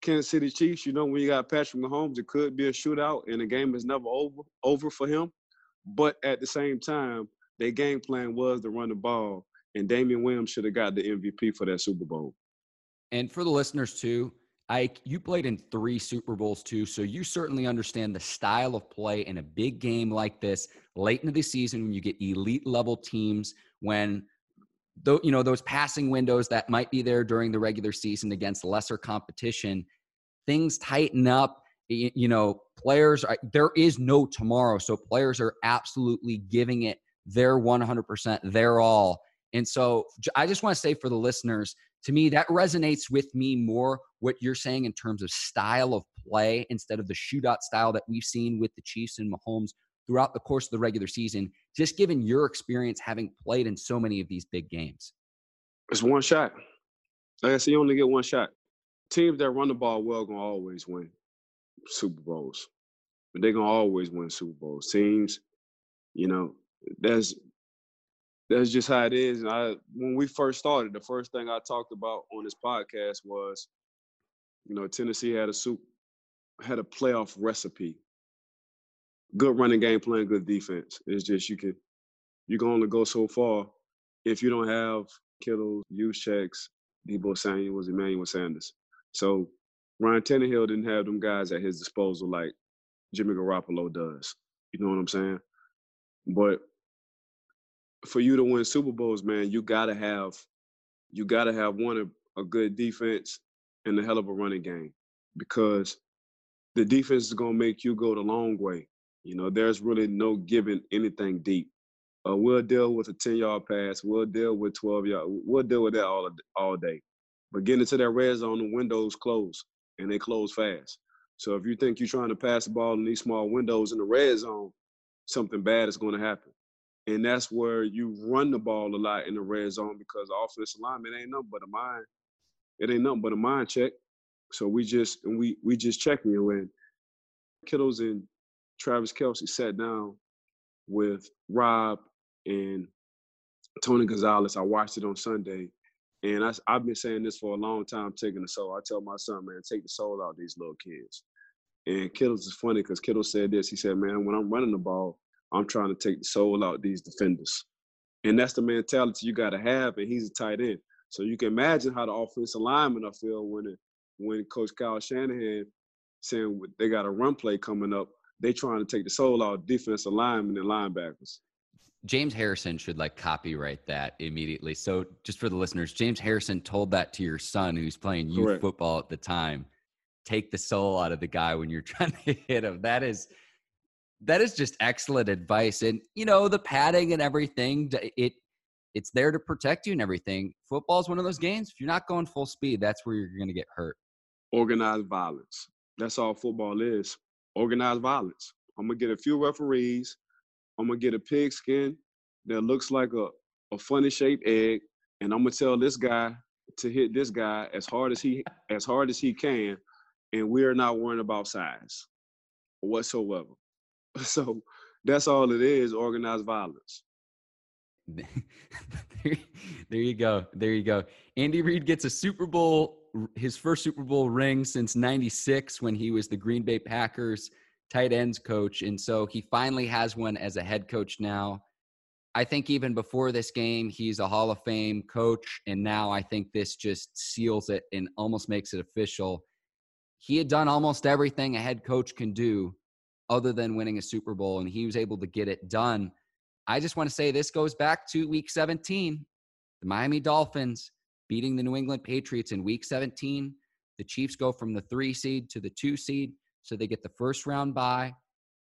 Kansas City Chiefs, you know, when you got Patrick Mahomes, it could be a shootout, and the game is never over over for him. But at the same time, their game plan was to run the ball, and Damien Williams should have got the MVP for that Super Bowl. And for the listeners too, Ike, you played in three Super Bowls too, so you certainly understand the style of play in a big game like this late into the season when you get elite level teams when though you know those passing windows that might be there during the regular season against lesser competition things tighten up you, know players there is no tomorrow so players are absolutely giving it their 100% their all and so i just want to say for the listeners to me that resonates with me more what you're saying in terms of style of play instead of the shootout style that we've seen with the chiefs and mahomes throughout the course of the regular season, just given your experience having played in so many of these big games? It's one shot. Like I said, you only get one shot. Teams that run the ball well gonna always win Super Bowls. But they're gonna always win Super Bowls. Teams, you know, that's that's just how it is. And I when we first started, the first thing I talked about on this podcast was, you know, Tennessee had a soup had a playoff recipe good running game, playing good defense. It's just you can you can only go so far if you don't have Kittle, Juszczyk, Deebo Samuels, Emmanuel Sanders. So Ryan Tannehill didn't have them guys at his disposal like Jimmy Garoppolo does. You know what I'm saying? But for you to win Super Bowls, man, you gotta have you gotta have one a, a good defense and a hell of a running game because the defense is gonna make you go the long way. You know, there's really no giving anything deep. Uh, we'll deal with a 10 yard pass. We'll deal with 12 yard. We'll deal with that all all day. But getting into that red zone, the windows close and they close fast. So if you think you're trying to pass the ball in these small windows in the red zone, something bad is going to happen. And that's where you run the ball a lot in the red zone because the offensive lineman ain't nothing but a mind. It ain't nothing but a mind check. So we just and we we just checking you in. Kittles and Travis Kelce sat down with Rob and Tony Gonzalez. I watched it on Sunday. And I, have been saying this for a long time, taking the soul. I tell my son, man, take the soul out of these little kids. And Kittles is funny because Kittle said this. He said, man, when I'm running the ball, I'm trying to take the soul out these defenders. And that's the mentality you got to have. And he's a tight end. So you can imagine how the offensive linemen are feel when it, when Coach Kyle Shanahan saying they got a run play coming up, they trying to take the soul out of defensive linemen and linebackers. James Harrison should like copyright that immediately. So just for the listeners, James Harrison told that to your son who's playing youth Correct. football at the time. Take the soul out of the guy when you're trying to hit him. That is that is just excellent advice. And you know, the padding and everything, it it's there to protect you and everything. Football is one of those games. If you're not going full speed, that's where you're going to get hurt. Organized violence. That's all football is. Organized violence. I'm gonna get a few referees. I'm gonna get a pigskin that looks like a, a funny shaped egg, and I'm gonna tell this guy to hit this guy as hard as he as hard as he can, and we're not worrying about size whatsoever. So that's all it is, organized violence. there, you go. There you go. Andy Reid gets a Super Bowl, his first Super Bowl ring since 96 when he was the Green Bay Packers tight ends coach. And so he finally has one as a head coach now. I think even before this game, he's a Hall of Fame coach. And now I think this just seals it and almost makes it official. He had done almost everything a head coach can do other than winning a Super Bowl, and he was able to get it done. I just want to say this goes back to week 17. The Miami Dolphins beating the New England Patriots in week 17. The Chiefs go from the three seed to the two seed, so they get the first round bye.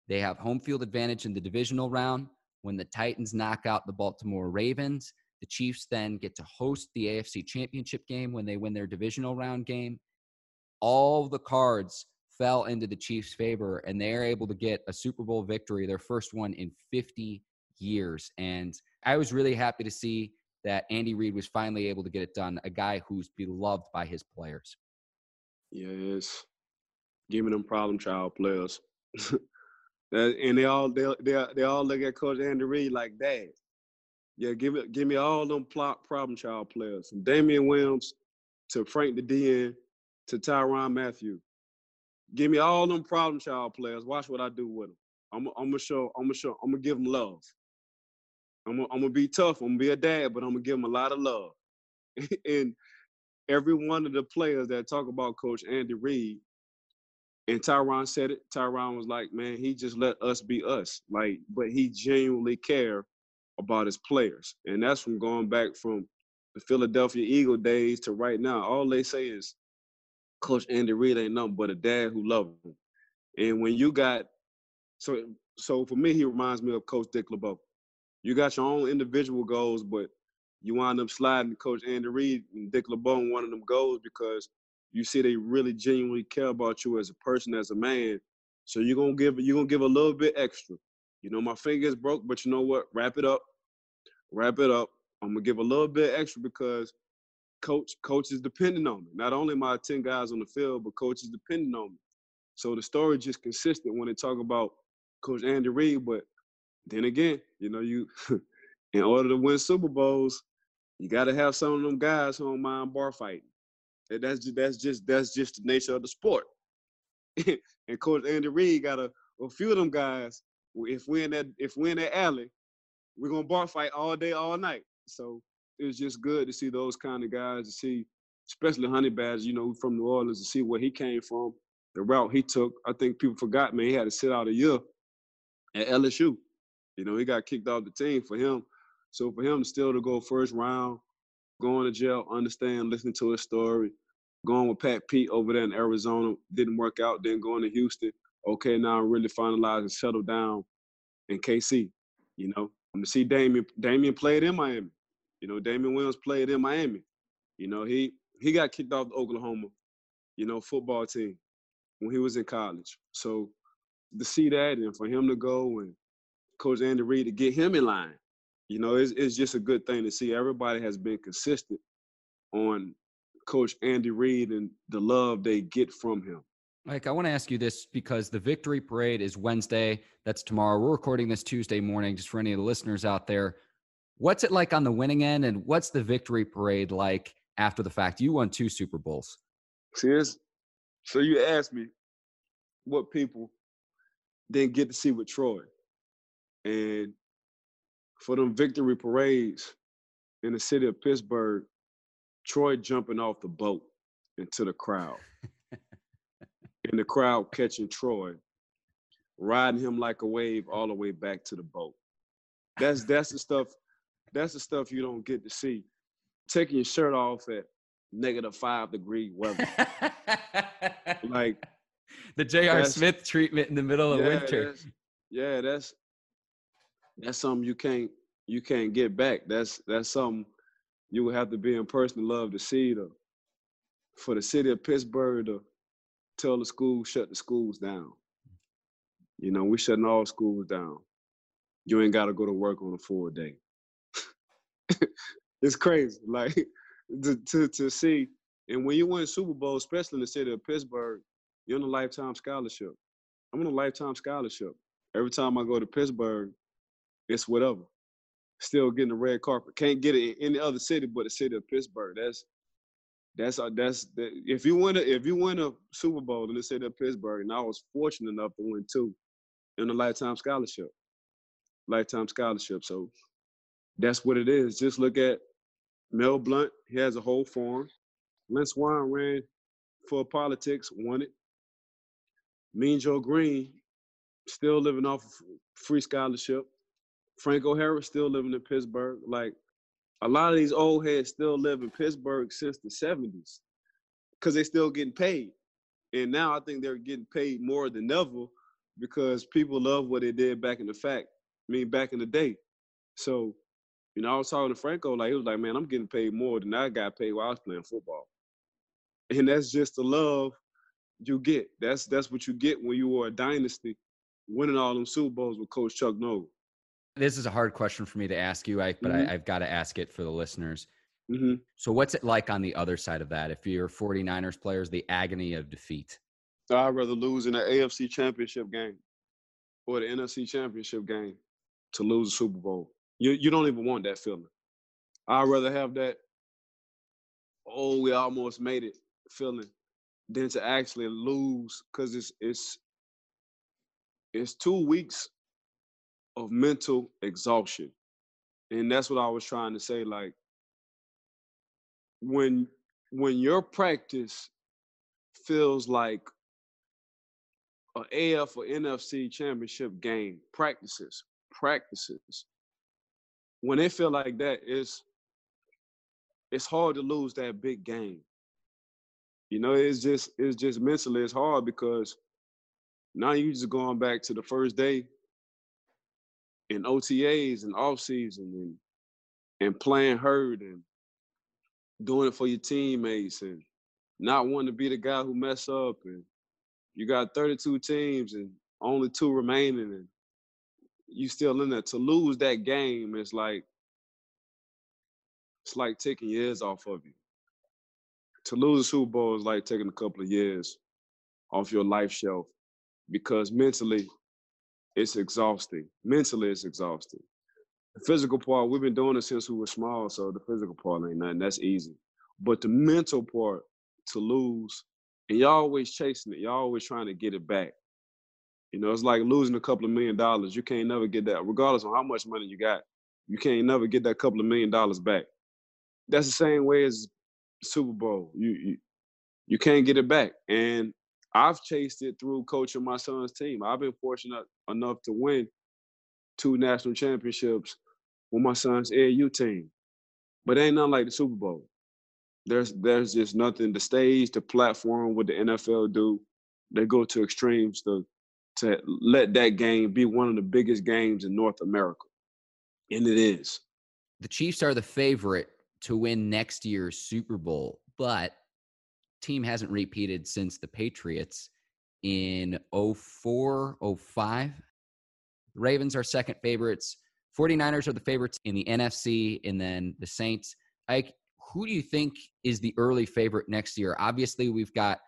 They have home field advantage in the divisional round. When the Titans knock out the Baltimore Ravens, the Chiefs then get to host the AFC Championship game when they win their divisional round game. All the cards fell into the Chiefs' favor, and they are able to get a Super Bowl victory, their first one in 50 years. And I was really happy to see that Andy Reid was finally able to get it done, a guy who's beloved by his players. Yes. Give me them problem child players. and they all they, they they all look at Coach Andy Reid like dad. Yeah, give me give me all them plot problem child players from Damien Williams to Frank the DN to Tyrann Mathieu. Give me all them problem child players. Watch what I do with them. I'm, I'm gonna show. I'm gonna show. I'm gonna give them love. I'm gonna, I'm gonna be tough. I'm gonna be a dad, but I'm gonna give them a lot of love. and every one of the players that talk about Coach Andy Reid, and Tyrann said it. Tyrann was like, "Man, he just let us be us. Like, but he genuinely care about his players, and that's from going back from the Philadelphia Eagle days to right now. All they say is, Coach Andy Reid ain't nothing but a dad who loves him. And when you got so so for me, he reminds me of Coach Dick LeBeau. You got your own individual goals, but you wind up sliding Coach Andy Reid and Dick LeBeau in one of them goals because you see they really genuinely care about you as a person, as a man. So you're gonna give you're gonna give a little bit extra. You know, my finger's broke, but you know what? Wrap it up. Wrap it up. I'm gonna give a little bit extra because coach coach is depending on me. Not only my 10 guys on the field, but coach is depending on me. So the story just consistent when they talk about Coach Andy Reid. But then again, you know, you in order to win Super Bowls, you got to have some of them guys who don't mind bar fighting. That's just, that's just that's just the nature of the sport. and Coach Andy Reid got a, a few of them guys. If we're in that if we're in that alley, we're gonna bar fight all day, all night. So it was just good to see those kind of guys, to see, especially Honey Badger, you know, from New Orleans, to see where he came from, the route he took. I think people forgot, man, he had to sit out a year at LSU. You know, he got kicked off the team for him. So for him still to go first round, going to jail, understand, listening to his story, going with Pat Pete over there in Arizona, didn't work out, then going to Houston. Okay, now I'm really finalized and settled down in KC. You know, I'm to see Damien. Damien played in Miami. You know, Damien Williams played in Miami. You know, he he got kicked off the Oklahoma, you know, football team. when he was in college. So to see that and for him to go and Coach Andy Reid to get him in line, you know, it's, it's just a good thing to see. Everybody has been consistent on Coach Andy Reid and the love they get from him. Mike, I want to ask you this because the victory parade is Wednesday. That's tomorrow. We're recording this Tuesday morning, just for any of the listeners out there. What's it like on the winning end, and what's the victory parade like after the fact? You won two Super Bowls. See, so you asked me what people didn't get to see with Troy. And for them victory parades in the city of Pittsburgh, Troy jumping off the boat into the crowd. and the crowd catching Troy, riding him like a wave all the way back to the boat. That's that's the stuff. That's the stuff you don't get to see. Taking your shirt off at negative five degree weather. like the J.R. Smith treatment in the middle of yeah, winter. That's, yeah, that's that's something you can't you can't get back. That's that's something you would have to be in person to love to see. To, for the city of Pittsburgh to tell the school shut the schools down. You know, we shutting all schools down. You ain't got to go to work on a full day. it's crazy, like to, to to see. And when you win Super Bowl, especially in the city of Pittsburgh, you're on a lifetime scholarship. I'm on a lifetime scholarship. Every time I go to Pittsburgh, it's whatever. Still getting the red carpet. Can't get it in any other city but the city of Pittsburgh. That's that's uh, that's the, if you win a if you win a Super Bowl in the city of Pittsburgh, and I was fortunate enough to win two, in a lifetime scholarship, lifetime scholarship. So that's what it is. Just look at Mel Blount. He has a whole farm. Lynn Swann ran for politics, won it. Mean Joe Greene still living off of free scholarship. Franco Harris still living in Pittsburgh. Like a lot of these old heads still live in Pittsburgh since the 70s because they still getting paid. And now I think they're getting paid more than ever because people love what they did back in the fact, I mean back in the day. So, you know, I was talking to Franco, like he was like, Man, I'm getting paid more than I got paid while I was playing football. And that's just the love you get. That's that's what you get when you were a dynasty, winning all them Super Bowls with Coach Chuck Noll. This is a hard question for me to ask you, Ike, but mm-hmm. I, have got to ask it for the listeners. Mm-hmm. So, what's it like on the other side of that? If you're 49ers players, the agony of defeat. So I'd rather lose in the AFC Championship game or the NFC Championship game to lose a Super Bowl. You you don't even want that feeling. I'd rather have that. Oh, we almost made it feeling than to actually lose because it's it's it's two weeks of mental exhaustion. And that's what I was trying to say. Like when when your practice feels like an AF or NFC championship game, practices, practices. When they feel like that, it's it's hard to lose that big game. You know, it's just it's just mentally it's hard because now you're just going back to the first day in OTAs and off season and and playing hurt and doing it for your teammates and not wanting to be the guy who mess up and you got 32 teams and only two remaining and you still in there. To lose that game is like it's like taking years off of you. To lose a super bowl is like taking a couple of years off your life shelf because mentally it's exhausting. Mentally, it's exhausting. The physical part, we've been doing it since we were small, so the physical part ain't nothing. That's easy. But the mental part, to lose, and y'all always chasing it. Y'all always trying to get it back. You know, it's like losing a couple of million dollars. You can't never get that, regardless of how much money you got. You can't never get that couple of million dollars back. That's the same way as Super Bowl. You you, you can't get it back. And I've chased it through coaching my son's team. I've been fortunate enough to win two national championships with my son's AAU team. But ain't nothing like the Super Bowl. There's there's just nothing. The stage, the platform, what the NFL do, they go to extremes to to let that game be one of the biggest games in North America. And it is. The Chiefs are the favorite to win next year's Super Bowl, but team hasn't repeated since the Patriots. In 04, 05. The Ravens are second favorites. 49ers are the favorites in the NFC, and then the Saints. Ike, who do you think is the early favorite next year? Obviously, we've got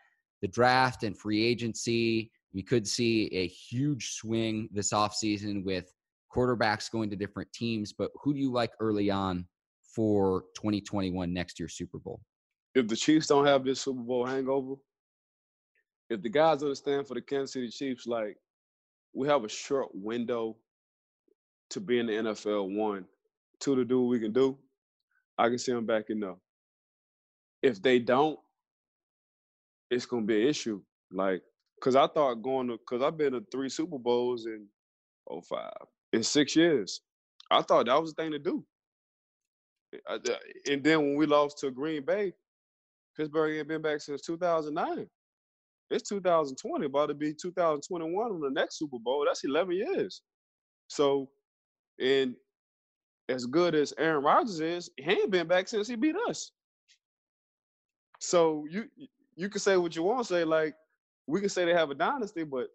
the draft and free agency. We could see a huge swing this offseason with quarterbacks going to different teams, but who do you like early on for 2021 next year Super Bowl? If the Chiefs don't have this Super Bowl hangover, if the guys understand for the Kansas City Chiefs, like we have a short window to be in the NFL, one, two, to do what we can do, I can see them backing up. If they don't, it's gonna be an issue. Like, cause I thought going to, cause I've been to three Super Bowls in 05 in six years. I thought that was the thing to do. And then when we lost to Green Bay, Pittsburgh ain't been back since 2009. It's 2020, about to be 2021 on the next Super Bowl. That's 11 years. So, and as good as Aaron Rodgers is, he ain't been back since he beat us. So you you can say what you want to say. Like we can say they have a dynasty, but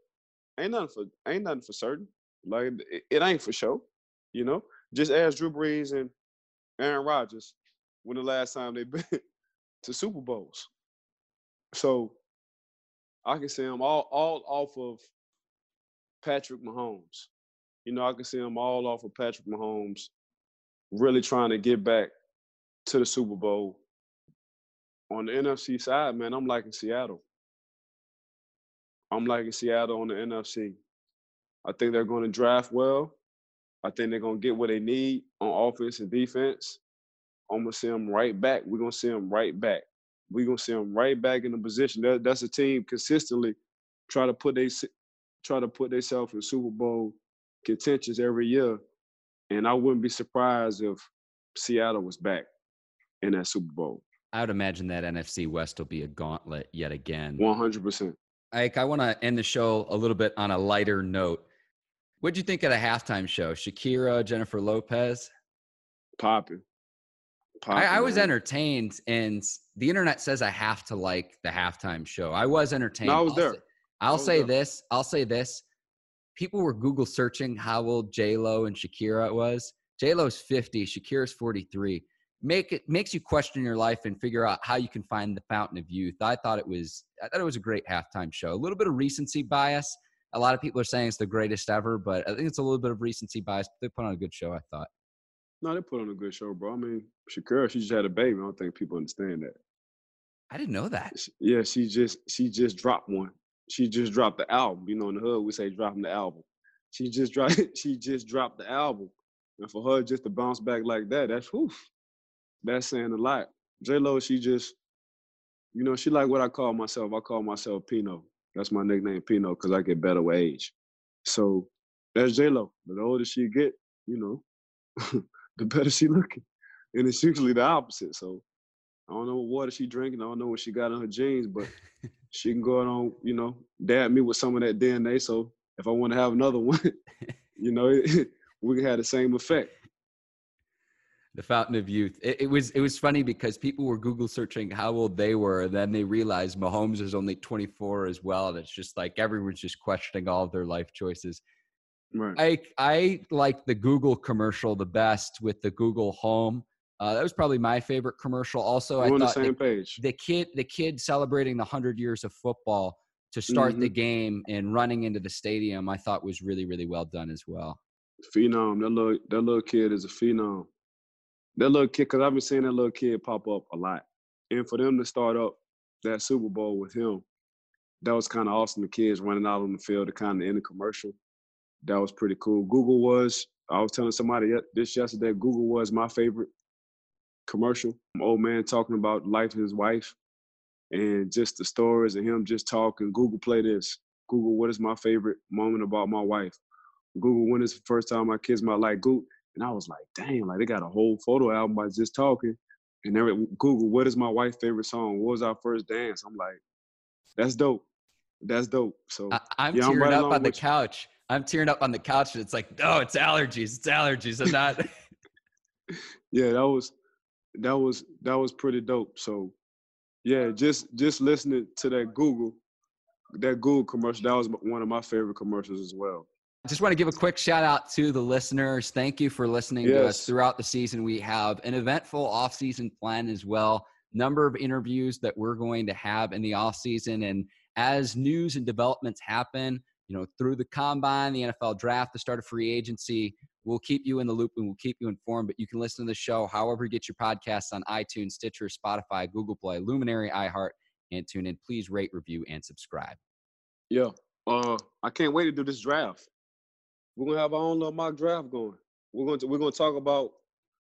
ain't nothing for ain't nothing for certain. Like it, it ain't for sure. You know, just ask Drew Brees and Aaron Rodgers when the last time they been to Super Bowls. So I can see them all all off of Patrick Mahomes. You know, I can see them all off of Patrick Mahomes really trying to get back to the Super Bowl. On the NFC side, man, I'm liking Seattle. I'm liking Seattle on the NFC. I think they're going to draft well. I think they're going to get what they need on offense and defense. I'm going to see them right back. We're going to see them right back. We're going to see them right back in the position. That, that's a team consistently try to put they try to put themselves in Super Bowl contentions every year. And I wouldn't be surprised if Seattle was back in that Super Bowl. I would imagine that NFC West will be a gauntlet yet again. 100%. Ike, I want to end the show a little bit on a lighter note. What'd you think of the halftime show? Shakira, Jennifer Lopez? Popping. I, I, was entertained, and the internet says I have to like the halftime show. I was entertained. No, I was I'll there. Say, I'll was say there. this. I'll say this. People were Google searching how old J Lo and Shakira was. J Lo's fifty. Shakira's forty three. Make it makes you question your life and figure out how you can find the fountain of youth. I thought it was. I thought it was a great halftime show. A little bit of recency bias. A lot of people are saying it's the greatest ever, but I think it's a little bit of recency bias. They put on a good show. I thought. No, they put on a good show, bro. I mean, Shakira, she just had a baby. I don't think people understand that. I didn't know that. Yeah, she just she just dropped one. She just dropped the album. You know, in the hood we say dropping the album. She just dropped she just dropped the album. And for her just to bounce back like that, that's whew, that's saying a lot. J Lo, she just, you know, she like what I call myself. I call myself Pino. That's my nickname, Pino, because I get better with age. So that's J Lo. The older she get, you know, the better she looking. And it's usually the opposite. So I don't know what water she drinking. I don't know what she got on her jeans, but she can go out on, you know, dab me with some of that DNA. So if I want to have another one, you know, we can have the same effect. the fountain of youth. It, it, was it was funny because people were Google searching how old they were, and then they realized Mahomes is only 24 as well, and it's just like everyone's just questioning all of their life choices. Right. I I like the Google commercial the best with the Google Home. Uh, that was probably my favorite commercial. Also, We're on the same the, page. the kid the kid celebrating the hundred years of football to start the Mhm. game and running into the stadium, I thought was really really well done as well. Phenom. That little that little kid is a phenom. That little kid, because I've been seeing that little kid pop up a lot. And for them to start up that Super Bowl with him, that was kind of awesome. The kids running out on the field to kind of end the commercial. That was pretty cool. Google was, I was telling somebody this yesterday, Google was my favorite commercial. Old man talking about life of his wife and just the stories and him just talking. Google, play this. Google, what is my favorite moment about my wife? Google, when is the first time my kids might like Google? And I was like, dang, like they got a whole photo album by just talking. And every Google, what is my wife's favorite song? What was our first dance? I'm like, that's dope. That's dope. So I, I'm Yeah, tearing right up on the couch. I'm tearing up on the couch, and it's like, no, it's allergies. It's allergies. I'm not. yeah, that was that was that was pretty dope. So yeah, just just listening to that Google, that Google commercial. That was one of my favorite commercials as well. I just want to give a quick shout out to the listeners. Thank you for listening yes. to us throughout the season. We have an eventful off-season plan as well. Number of interviews that we're going to have in the off-season, and as news and developments happen, you know, through the combine, the NFL draft, the start of free agency, we'll keep you in the loop and we'll keep you informed. But you can listen to the show however you get your podcasts on iTunes, Stitcher, Spotify, Google Play, Luminary, iHeart, and tune in. Please rate, review, and subscribe. Yeah. Uh, I can't wait to do this draft. We're gonna have our own little mock draft going. We're going to we're gonna talk about,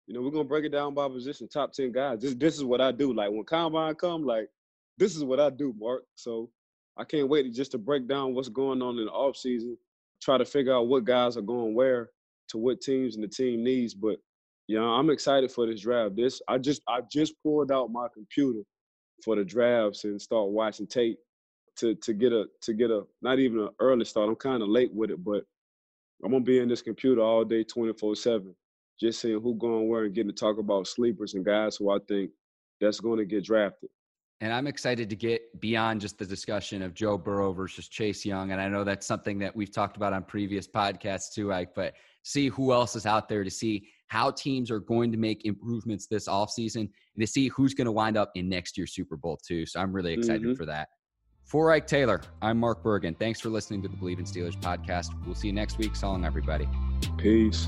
you know, we're gonna break it down by position, top ten guys. This this is what I do. Like when combine come, like this is what I do, Mark. So I can't wait to just to break down what's going on in the off season, try to figure out what guys are going where to what teams and the team needs. But yeah, I'm excited for this draft. This I just I just pulled out my computer for the drafts and start watching tape to to get a to get a not even an early start. I'm kind of late with it, but I'm gonna be in this computer all day, 24 seven, just seeing who going where and getting to talk about sleepers and guys who I think that's going to get drafted. And I'm excited to get beyond just the discussion of Joe Burrow versus Chase Young. And I know that's something that we've talked about on previous podcasts too, Ike, but see who else is out there to see how teams are going to make improvements this offseason and to see who's going to wind up in next year's Super Bowl too. So I'm really excited mm-hmm. for that. For Ike Taylor, I'm Mark Bergen. Thanks for listening to the Bleav in Steelers podcast. We'll see you next week. So long, everybody. Peace.